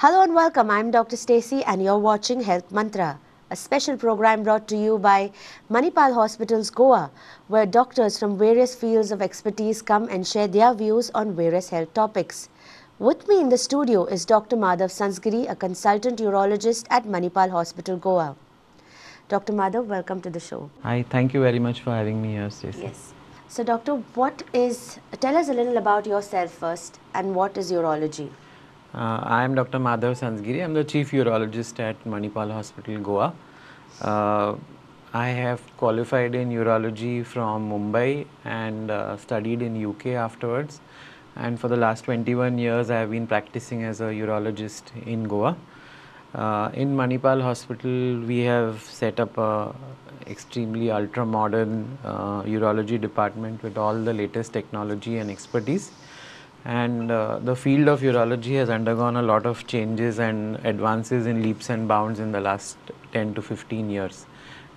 Hello and welcome. I'm Dr. Stacy and you're watching Health Mantra, a special program brought to you by Manipal Hospitals Goa, where doctors from various fields of expertise come and share their views on various health topics. With me in the studio is Dr. Madhav Sanzgiri, a consultant urologist at Manipal Hospital Goa. Dr. Madhav, welcome to the show. Hi, thank you very much for having me here, Stacey. Yes. So, doctor, what is, tell us a little about yourself first and what is urology? Uh, I am Dr. Madhav Sanzgiri. I'm the chief urologist at Manipal Hospital, Goa. Uh, I have qualified in urology from Mumbai and uh, studied in UK afterwards. And for the last 21 years, I have been practicing as a urologist in Goa. Uh, in Manipal Hospital, we have set up a extremely ultra modern uh, urology department with all the latest technology and expertise. And uh, the field of urology has undergone a lot of changes and advances in leaps and bounds in the last 10 to 15 years.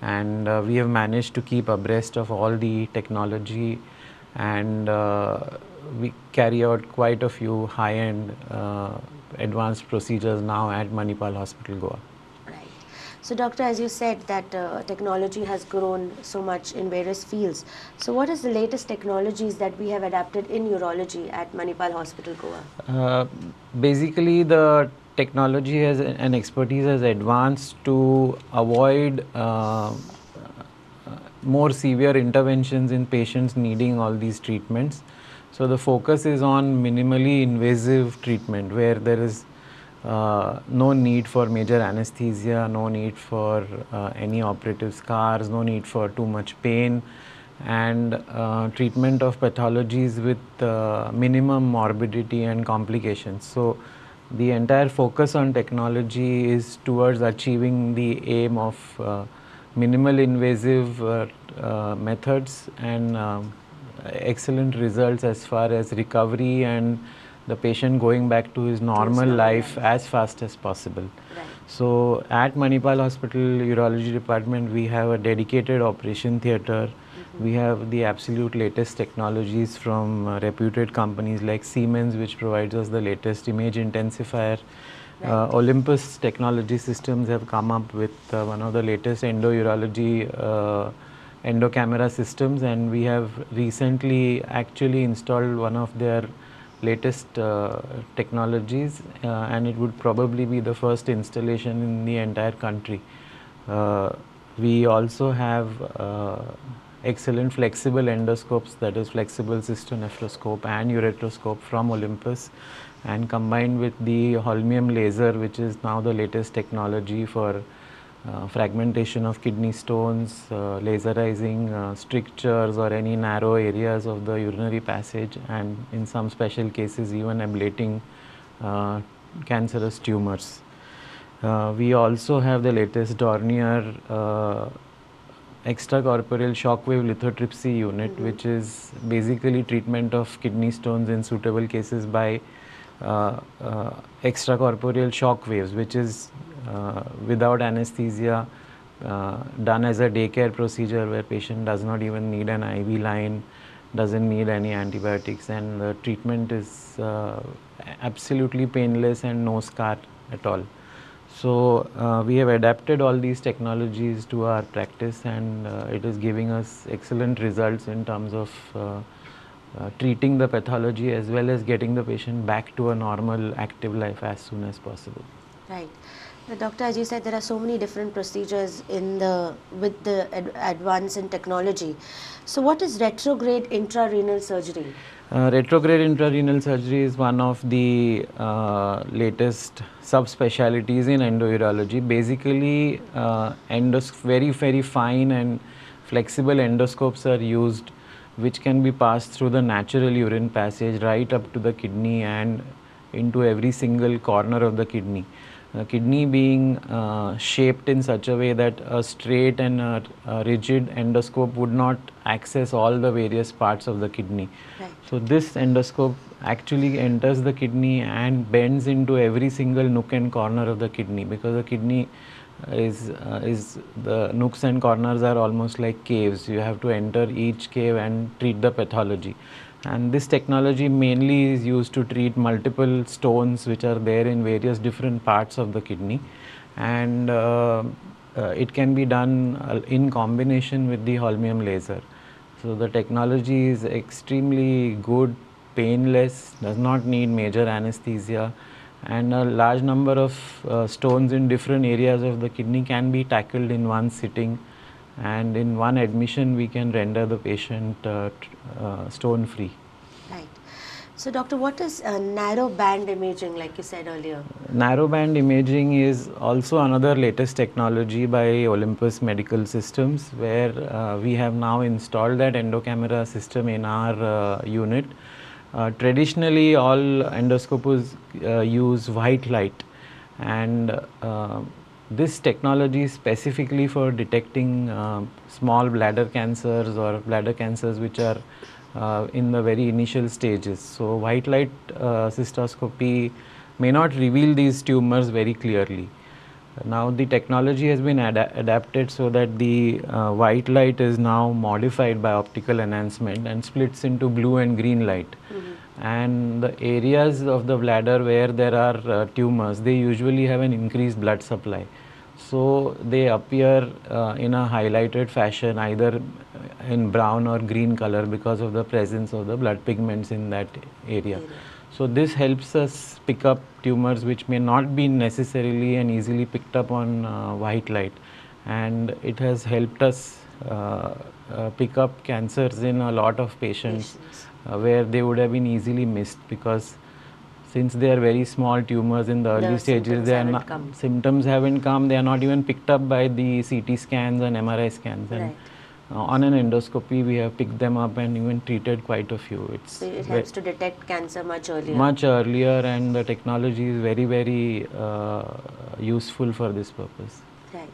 And uh, we have managed to keep abreast of all the technology and uh, we carry out quite a few high end uh, advanced procedures now at Manipal Hospital, Goa. So, doctor, as you said, that uh, technology has grown so much in various fields. So, what is the latest technologies that we have adapted in urology at Manipal Hospital, Goa? Uh, basically, the technology has and expertise has advanced to avoid uh, more severe interventions in patients needing all these treatments. So the focus is on minimally invasive treatment where there is uh, no need for major anesthesia, no need for uh, any operative scars, no need for too much pain, and uh, treatment of pathologies with uh, minimum morbidity and complications. So the entire focus on technology is towards achieving the aim of uh, minimal invasive uh, methods and um, excellent results as far as recovery and the patient going back to his normal life as fast as possible. Right. So at Manipal Hospital Urology Department, we have a dedicated operation theatre. We have the absolute latest technologies from uh, reputed companies like Siemens, which provides us the latest image intensifier. Uh, Olympus Technology Systems have come up with uh, one of the latest endourology uh, endo camera systems, and we have recently actually installed one of their latest uh, technologies, uh, and it would probably be the first installation in the entire country. Uh, we also have uh, excellent flexible endoscopes, that is flexible cystonephroscope and ureteroscope from Olympus, and combined with the holmium laser, which is now the latest technology for uh, fragmentation of kidney stones, uh, laserizing uh, strictures or any narrow areas of the urinary passage, and in some special cases, even ablating uh, cancerous tumors. Uh, we also have the latest Dornier uh, extracorporeal shockwave lithotripsy unit, which is basically treatment of kidney stones in suitable cases by extracorporeal shock waves, which is uh, without anesthesia, uh, done as a daycare procedure where patient does not even need an IV line, doesn't need any antibiotics, and the treatment is uh, absolutely painless and no scar at all. So uh, we have adapted all these technologies to our practice, and uh, it is giving us excellent results in terms of uh, treating the pathology as well as getting the patient back to a normal active life as soon as possible. Right. Now, doctor, as you said, there are so many different procedures in the with the ad- advance in technology. So, what is retrograde intrarenal surgery? Uh, retrograde intrarenal surgery is one of the uh, latest subspecialties in endourology. Basically, uh, endos- very, very fine and flexible endoscopes are used, which can be passed through the natural urine passage right up to the kidney and into every single corner of the kidney. The kidney being uh, shaped in such a way that a straight and a, a rigid endoscope would not access all the various parts of the kidney. Right. So this endoscope actually enters the kidney and bends into every single nook and corner of the kidney because the kidney is uh, is the nooks and corners are almost like caves. You have to enter each cave and treat the pathology. and this technology mainly is used to treat multiple stones which are there in various different parts of the kidney and uh, uh, it can be done uh, in combination with the holmium laser. So the technology is extremely good, painless, does not need major anesthesia and a large number of uh, stones in different areas of the kidney can be tackled in one sitting and in one admission we can render the patient uh, uh, stone free. Right. So, doctor, what is uh, narrow band imaging, like you said earlier? Narrow band imaging is also another latest technology by Olympus Medical Systems, where uh, we have now installed that endocamera system in our uh, unit. Uh, traditionally, all endoscopes uh, use white light, and uh, this technology specifically for detecting small bladder cancers or bladder cancers which are uh, in the very initial stages. So, white light uh, cystoscopy may not reveal these tumors very clearly. Now, the technology has been ad adapted so that the uh, white light is now modified by optical enhancement and splits into blue and green light. Mm -hmm. And the areas of the bladder where there are uh, tumors, they usually have an increased blood supply. So they appear uh, in a highlighted fashion either in brown or green color because of the presence of the blood pigments in that area. So this helps us pick up tumors which may not be necessarily and easily picked up on uh, white light and it has helped us uh, uh, pick up cancers in a lot of patients, patients. Uh, where they would have been easily missed because since they are very small tumors in the early the stages, they are not, come. symptoms haven't come. They are not even picked up by the CT scans and MRI scans. And right. Uh, on an endoscopy, we have picked them up and even treated quite a few. It's so it helps to detect cancer much earlier. Much earlier, and the technology is very, very uh, useful for this purpose. Right.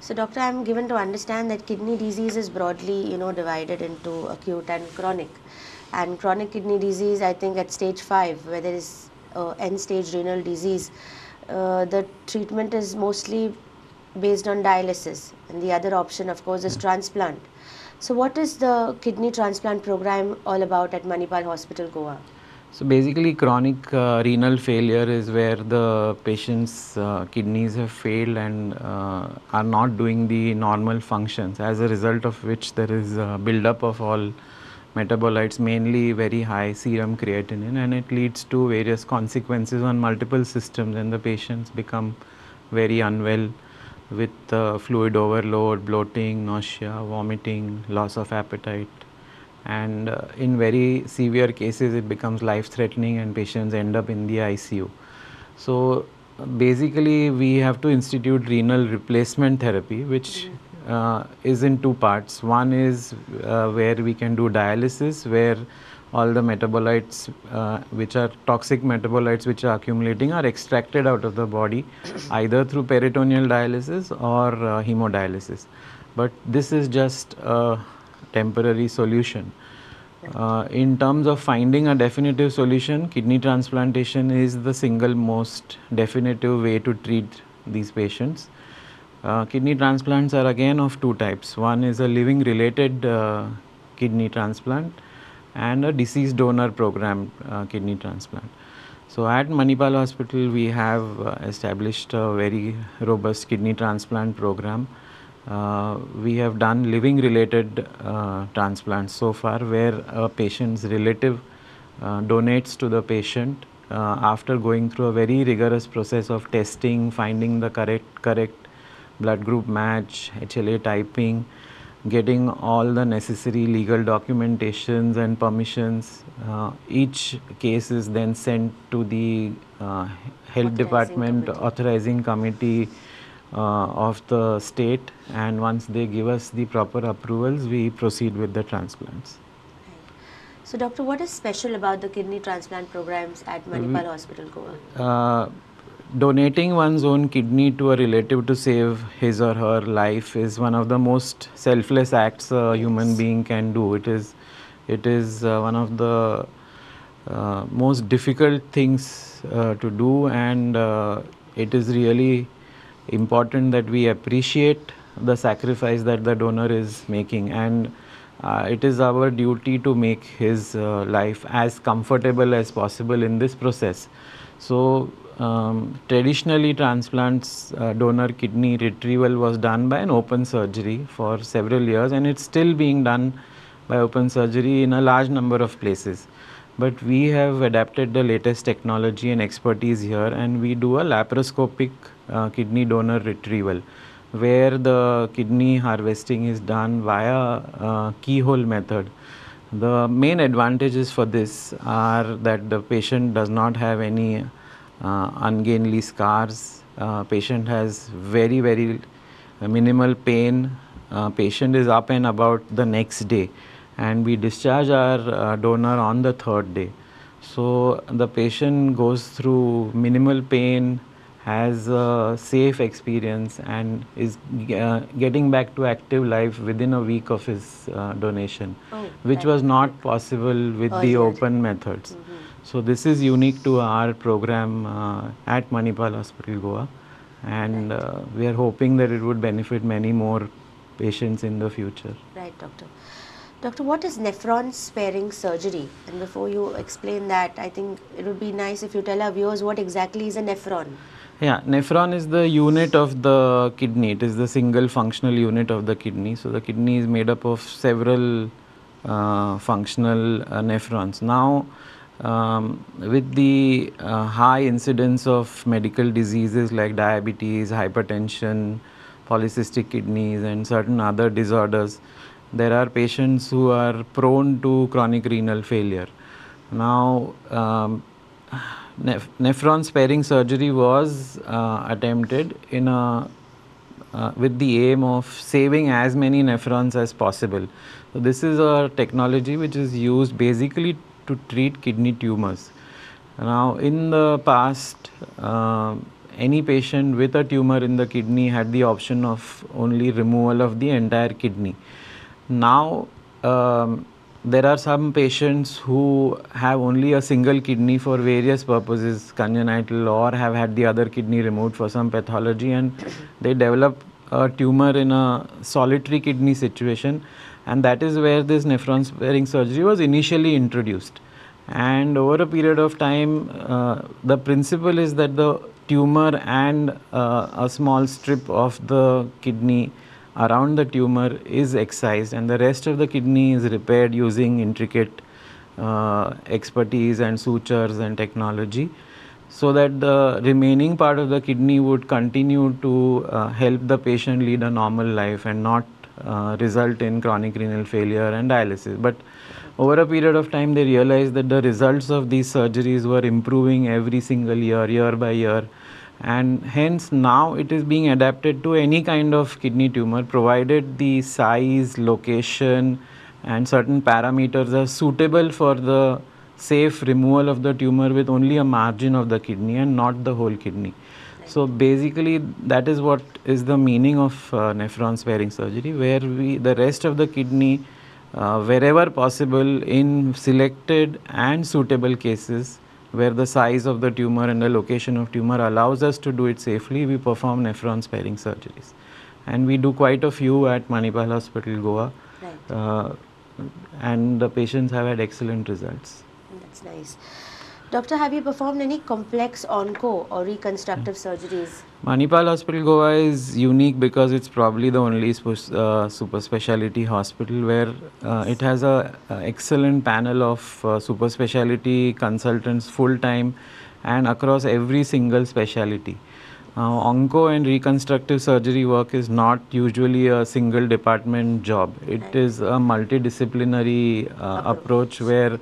So, doctor, I'm given to understand that kidney disease is broadly, you know, divided into acute and chronic. And chronic kidney disease, I think at stage five, where there is uh, end stage renal disease, uh, the treatment is mostly based on dialysis and the other option of course is hmm. transplant. So what is the kidney transplant program all about at Manipal Hospital Goa? So basically chronic uh, renal failure is where the patient's uh, kidneys have failed and uh, are not doing the normal functions as a result of which there is a buildup of all metabolites mainly very high serum creatinine and it leads to various consequences on multiple systems and the patients become very unwell with uh, fluid overload, bloating, nausea, vomiting, loss of appetite and uh, in very severe cases it becomes life threatening and patients end up in the ICU. So basically we have to institute renal replacement therapy which uh, is in two parts. One is uh, where we can do dialysis, where all the metabolites, uh, which are toxic metabolites which are accumulating, are extracted out of the body either through peritoneal dialysis or uh, hemodialysis. But this is just a temporary solution. Uh, in terms of finding a definitive solution, kidney transplantation is the single most definitive way to treat these patients. Uh, kidney transplants are again of two types. One is a living related uh, kidney transplant and a deceased donor program uh, kidney transplant. So at Manipal Hospital we have uh, established a very robust kidney transplant program. Uh, we have done living related uh, transplants so far where a patient's relative donates to the patient after going through a very rigorous process of testing, finding the correct correct blood group match, HLA typing, getting all the necessary legal documentations and permissions. Uh, each case is then sent to the uh, health authorizing department committee. authorizing committee uh, of the state and once they give us the proper approvals we proceed with the transplants. So doctor, what is special about the kidney transplant programs at Manipal Hospital Goa? Donating one's own kidney to a relative to save his or her life is one of the most selfless acts a human being can do. It is, it is uh, one of the uh, most difficult things uh, to do, and uh, it is really important that we appreciate the sacrifice that the donor is making. And uh, it is our duty to make his uh, life as comfortable as possible in this process. So, um, traditionally, transplants uh, donor kidney retrieval was done by an open surgery for several years, and it's still being done by open surgery in a large number of places. But we have adapted the latest technology and expertise here, and we do a laparoscopic uh, kidney donor retrieval where the kidney harvesting is done via uh, keyhole method. The main advantages for this are that the patient does not have any ungainly scars. Uh, patient has very very minimal pain. Uh, patient is up and about the next day, and we discharge our uh, donor on the third day. So the patient goes through minimal pain, has a safe experience and is uh, getting back to active life within a week of his uh, donation, Oh, which was not possible with the open methods. So this is unique to our program uh, at Manipal Hospital Goa, and uh, we are hoping that it would benefit many more patients in the future. Right, doctor. Doctor, what is nephron sparing surgery? And before you explain that, I think it would be nice if you tell our viewers what exactly is a nephron. Yeah, nephron is the unit of the kidney. It is the single functional unit of the kidney. So the kidney is made up of several uh, functional uh, nephrons. Now, um, with the uh, high incidence of medical diseases like diabetes, hypertension, polycystic kidneys, and certain other disorders, there are patients who are prone to chronic renal failure. Now, um, neph- nephron sparing surgery was uh, attempted in a uh, with the aim of saving as many nephrons as possible. So this is a technology which is used basically to treat kidney tumors. Now, in the past, uh, any patient with a tumor in the kidney had the option of only removal of the entire kidney. Now, um, there are some patients who have only a single kidney for various purposes, congenital, or have had the other kidney removed for some pathology, and they develop a tumor in a solitary kidney situation, and that is where this nephron sparing surgery was initially introduced. And over a period of time, uh, the principle is that the tumor and uh, a small strip of the kidney around the tumor is excised and the rest of the kidney is repaired using intricate uh, expertise and sutures and technology so that the remaining part of the kidney would continue to uh, help the patient lead a normal life and not uh, result in chronic renal failure and dialysis. But over a period of time they realized that the results of these surgeries were improving every single year year by year. And hence now it is being adapted to any kind of kidney tumor provided the size location and certain parameters are suitable for the safe removal of the tumor with only a margin of the kidney and not the whole kidney so basically that is what is the meaning of uh, nephron sparing surgery where we the rest of the kidney uh, wherever possible in selected and suitable cases where the size of the tumor and the location of tumor allows us to do it safely, we perform nephron sparing surgeries. And we do quite a few at Manipal Hospital, Goa. Right. Uh, and the patients have had excellent results. That's nice. Doctor, have you performed any complex onco or reconstructive surgeries? Manipal Hospital Goa is unique because it's probably the only uh, super specialty hospital where uh, it has a, a excellent panel of uh, super specialty consultants full time and across every single specialty. Uh, onco and reconstructive surgery work is not usually a single department job. It is a multidisciplinary uh, approach where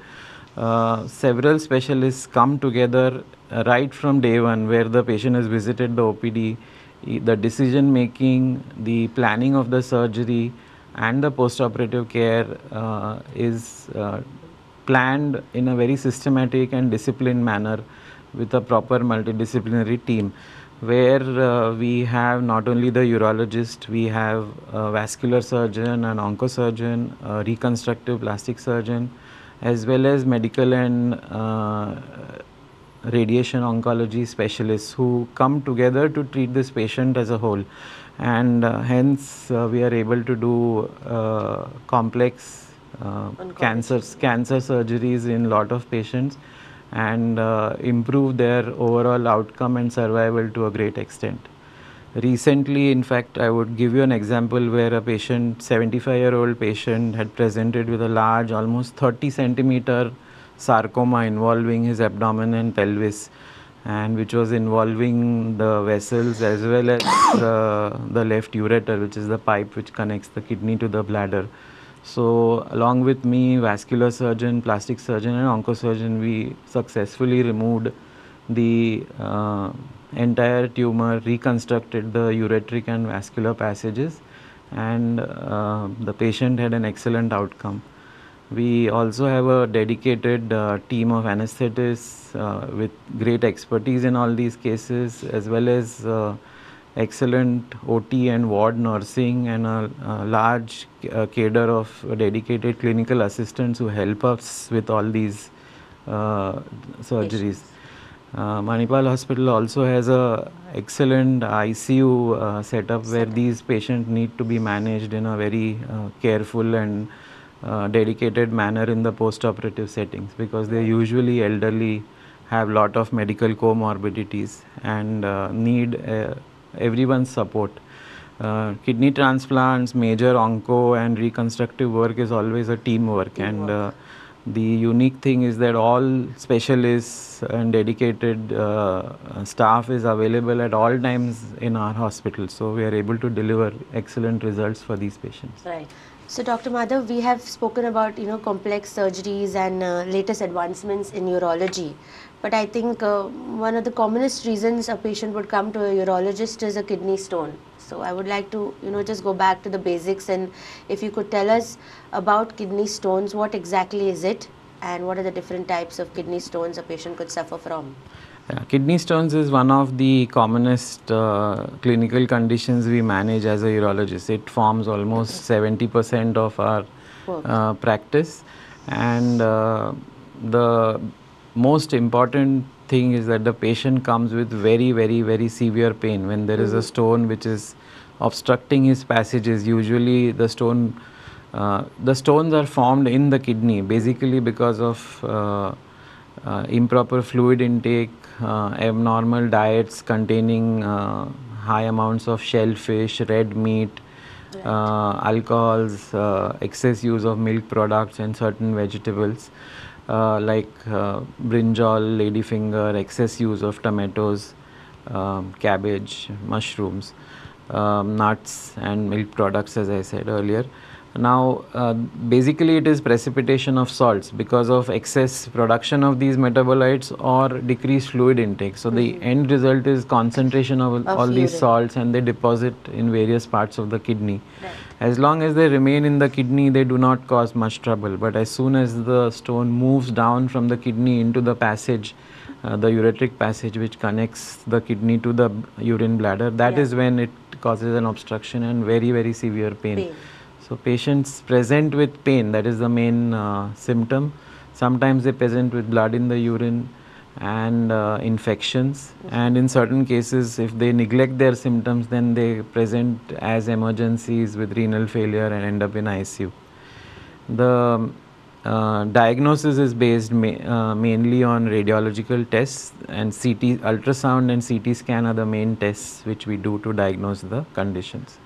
uh, several specialists come together uh, right from day one, where the patient has visited the OPD, the decision making, the planning of the surgery, and the post-operative care uh, is uh, planned in a very systematic and disciplined manner with a proper multidisciplinary team where uh, we have not only the urologist, we have a vascular surgeon, an oncosurgeon, a reconstructive plastic surgeon, as well as medical and uh, radiation oncology specialists who come together to treat this patient as a whole. And uh, hence, uh, we are able to do uh, complex uh, cancers, cancer surgeries in lot of patients and uh, improve their overall outcome and survival to a great extent. Recently, in fact, I would give you an example where a patient, 75 year old patient, had presented with a large, almost 30 centimeter sarcoma involving his abdomen and pelvis, and which was involving the vessels as well as the, the left ureter, which is the pipe which connects the kidney to the bladder. So, along with me, vascular surgeon, plastic surgeon, and oncosurgeon, we successfully removed the uh, entire tumor, reconstructed the ureteric and vascular passages, and uh, the patient had an excellent outcome. We also have a dedicated uh, team of anesthetists uh, with great expertise in all these cases, as well as uh, excellent OT and ward nursing, and a, a large uh, cadre of dedicated clinical assistants who help us with all these uh, surgeries. Uh, Manipal Hospital also has a excellent ICU uh, setup where these patients need to be managed in a very uh, careful and uh, dedicated manner in the post-operative settings because they usually elderly have lot of medical comorbidities and uh, need uh, everyone's support. Uh, kidney transplants, major onco and reconstructive work is always a teamwork. and uh, the unique thing is that all specialists and dedicated uh, staff is available at all times in our hospital. So we are able to deliver excellent results for these patients. Right. So, Dr. Madhav, we have spoken about you know complex surgeries and uh, latest advancements in urology, but I think uh, one of the commonest reasons a patient would come to a urologist is a kidney stone. So, I would like to you know just go back to the basics and if you could tell us about kidney stones, what exactly is it, and what are the different types of kidney stones a patient could suffer from? Yeah, kidney stones is one of the commonest uh, clinical conditions we manage as a urologist. It forms almost 70% of our uh, practice, and uh, the most important thing is that the patient comes with very, very, very severe pain when there is a stone which is obstructing his passages. Usually, the stone, uh, the stones are formed in the kidney basically because of uh, uh, improper fluid intake, abnormal diets containing uh, high amounts of shellfish, red meat, uh, alcohols, uh, excess use of milk products, and certain vegetables uh, like uh, brinjal, ladyfinger, excess use of tomatoes, um, cabbage, mushrooms, um, nuts, and milk products, as I said earlier. Now, uh, basically, it is precipitation of salts because of excess production of these metabolites or decreased fluid intake. So, the end result is concentration of, Of all these salts and they deposit in various parts of the kidney. Right. As long as they remain in the kidney, they do not cause much trouble. But as soon as the stone moves down from the kidney into the passage, uh, the ureteric passage which connects the kidney to the urine bladder, that is Yeah. when it causes an obstruction and very, very severe pain. Pain. So patients present with pain, that is the main uh, symptom. Sometimes they present with blood in the urine and uh, infections. And in certain cases, if they neglect their symptoms, then they present as emergencies with renal failure and end up in ICU. The uh, diagnosis is based ma- uh, mainly on radiological tests, and CT, ultrasound, and CT scan are the main tests which we do to diagnose the conditions.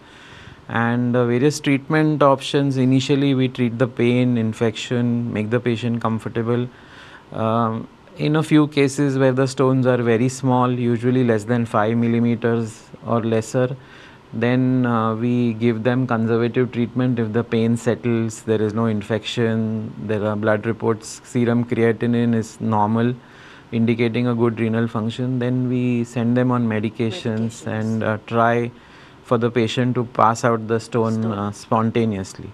And uh, various treatment options initially, we treat the pain, infection, make the patient comfortable. Um, in a few cases where the stones are very small, usually less than 5 millimeters or lesser, then uh, we give them conservative treatment if the pain settles, there is no infection, there are blood reports, serum creatinine is normal, indicating a good renal function. Then we send them on medications, Medications. and uh, try for the patient to pass out the stone, Stone. Uh, spontaneously.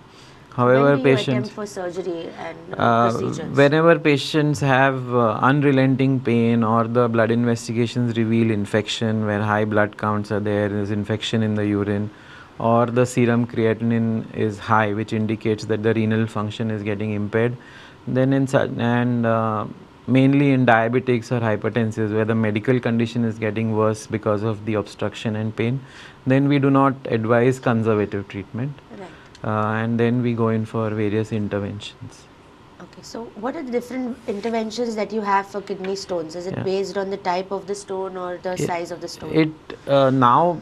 However, when do you patients for surgery and uh, procedures? whenever patients have uh, unrelenting pain or the blood investigations reveal infection where high blood counts are there is infection in the urine or the serum creatinine is high which indicates that the renal function is getting impaired then in and uh, mainly in diabetics or hypertensives where the medical condition is getting worse because of the obstruction and pain then we do not advise conservative treatment Right. uh, and then we go in for various interventions. So what are the different interventions that you have for kidney stones? Is it Yeah. based on the type of the stone or the Yeah. size of the stone? It uh, now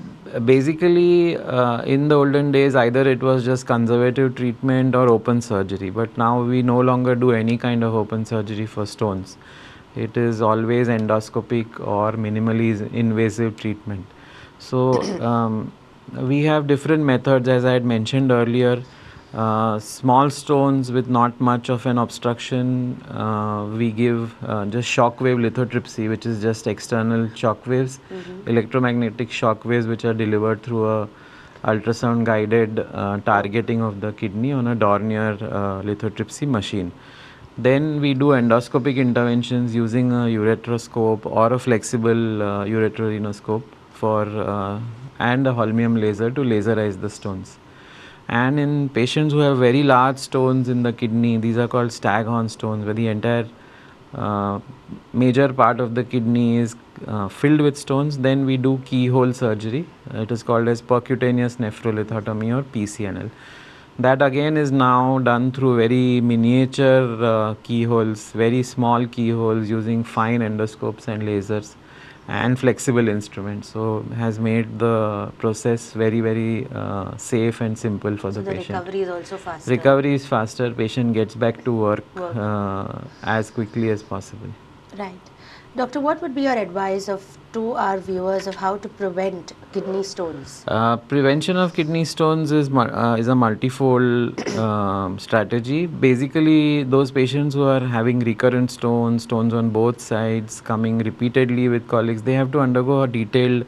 basically uh, in the olden days either it was just conservative treatment or open surgery, but now we no longer do any kind of open surgery for stones. It is always endoscopic or minimally invasive treatment. So um, we have different methods as I had mentioned earlier. Uh, small stones with not much of an obstruction, uh, we give uh, just shock wave lithotripsy, which is just external shock waves, electromagnetic shock waves, which are delivered through a ultrasound guided uh, targeting of the kidney on a Dornier uh, lithotripsy machine. Then we do endoscopic interventions using a ureteroscope or a flexible uh, ureteroscope for uh, and a holmium laser to laserize the stones. And in patients who have very large stones in the kidney, these are called staghorn stones, where the entire uh, major part of the kidney is uh, filled with stones. Then we do keyhole surgery. It is called as percutaneous nephrolithotomy or PCNL. That again is now done through very miniature uh, keyholes, very small keyholes using fine endoscopes and lasers and flexible instruments. So has made the process very very uh, safe and simple for so the the patient. recovery is also faster. Recovery is faster. Patient gets back to work, Work. Uh, as quickly as possible. Right. Doctor, what would be your advice of to our viewers of how to prevent kidney stones? Uh, prevention of kidney stones is uh, is a multifold um, strategy. Basically, those patients who are having recurrent stones, stones on both sides, coming repeatedly with colics, they have to undergo a detailed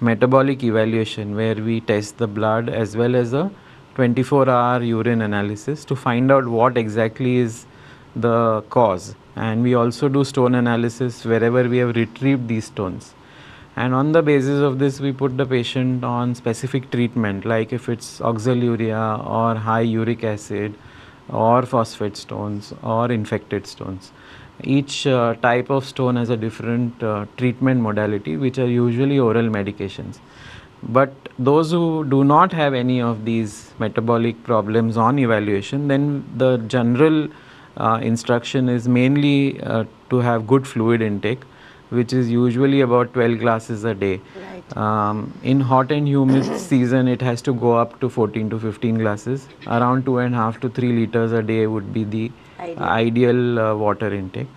metabolic evaluation where we test the blood as well as a 24-hour urine analysis to find out what exactly is the cause. And we also do stone analysis wherever we have retrieved these stones. And on the basis of this we put the patient on specific treatment like if it's oxaluria or high uric acid or phosphate stones or infected stones. Each uh, type of stone has a different uh, treatment modality which are usually oral medications. But those who do not have any of these metabolic problems on evaluation then the general uh, instruction is mainly uh, to have good fluid intake which is usually about 12 glasses a day. Right. Um, in hot and humid season, it has to go up to 14 to 15 glasses. Around two and a half to three liters a day would be the Ideal. ideal uh, water intake.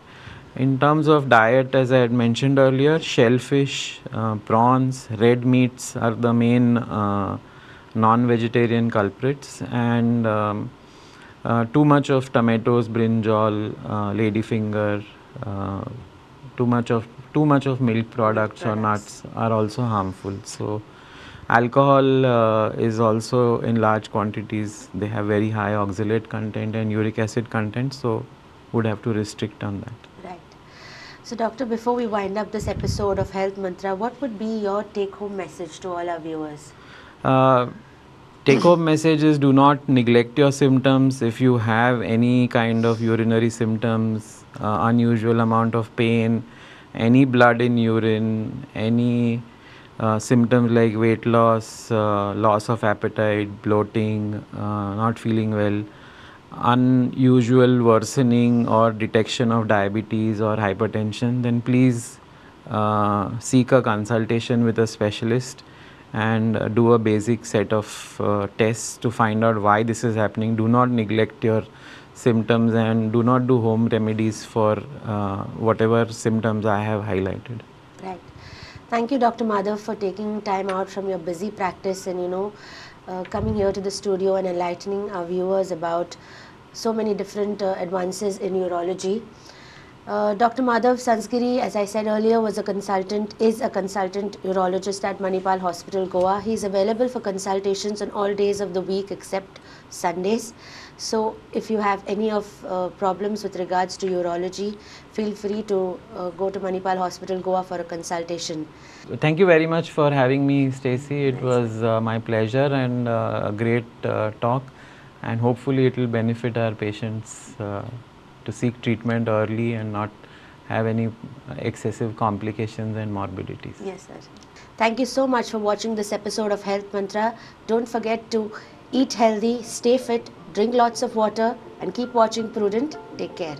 In terms of diet, as I had mentioned earlier, shellfish, uh, prawns, red meats are the main uh, non-vegetarian culprits, and um, too much of tomatoes, brinjal, uh, ladyfinger, uh, too much of too much of milk products or nuts are also harmful. So, alcohol uh, is also in large quantities. They have very high oxalate content and uric acid content. So, would have to restrict on that. Right. So, doctor, before we wind up this episode of Health Mantra, what would be your take-home message to all our viewers? Uh, take home message is do not neglect your symptoms. If you have any kind of urinary symptoms uh, unusual amount of pain any blood in urine any uh, symptoms like weight loss uh, loss of appetite bloating uh, not feeling well unusual worsening or detection of diabetes or hypertension then please uh, seek a consultation with a specialist and uh, do a basic set of uh, tests to find out why this is happening. Do not neglect your symptoms and do not do home remedies for uh, whatever symptoms I have highlighted. Right. Thank you, Dr. Madhav, for taking time out from your busy practice and, you know, uh, coming here to the studio and enlightening our viewers about so many different uh, advances in urology. Uh, Dr. Madhav Sanzgiri, as I said earlier, was a consultant, is a consultant urologist at Manipal Hospital, Goa. He is available for consultations on all days of the week except Sundays. So, if you have any of uh, problems with regards to urology, feel free to uh, go to Manipal Hospital, Goa for a consultation. Thank you very much for having me, Stacy. It was uh, my pleasure and uh, a great uh, talk, and hopefully, it will benefit our patients uh, to seek treatment early and not have any excessive complications and morbidities. Yes, sir. Thank you so much for watching this episode of Health Mantra. Don't forget to Eat healthy, stay fit, drink lots of water, and keep watching Prudent. Take care.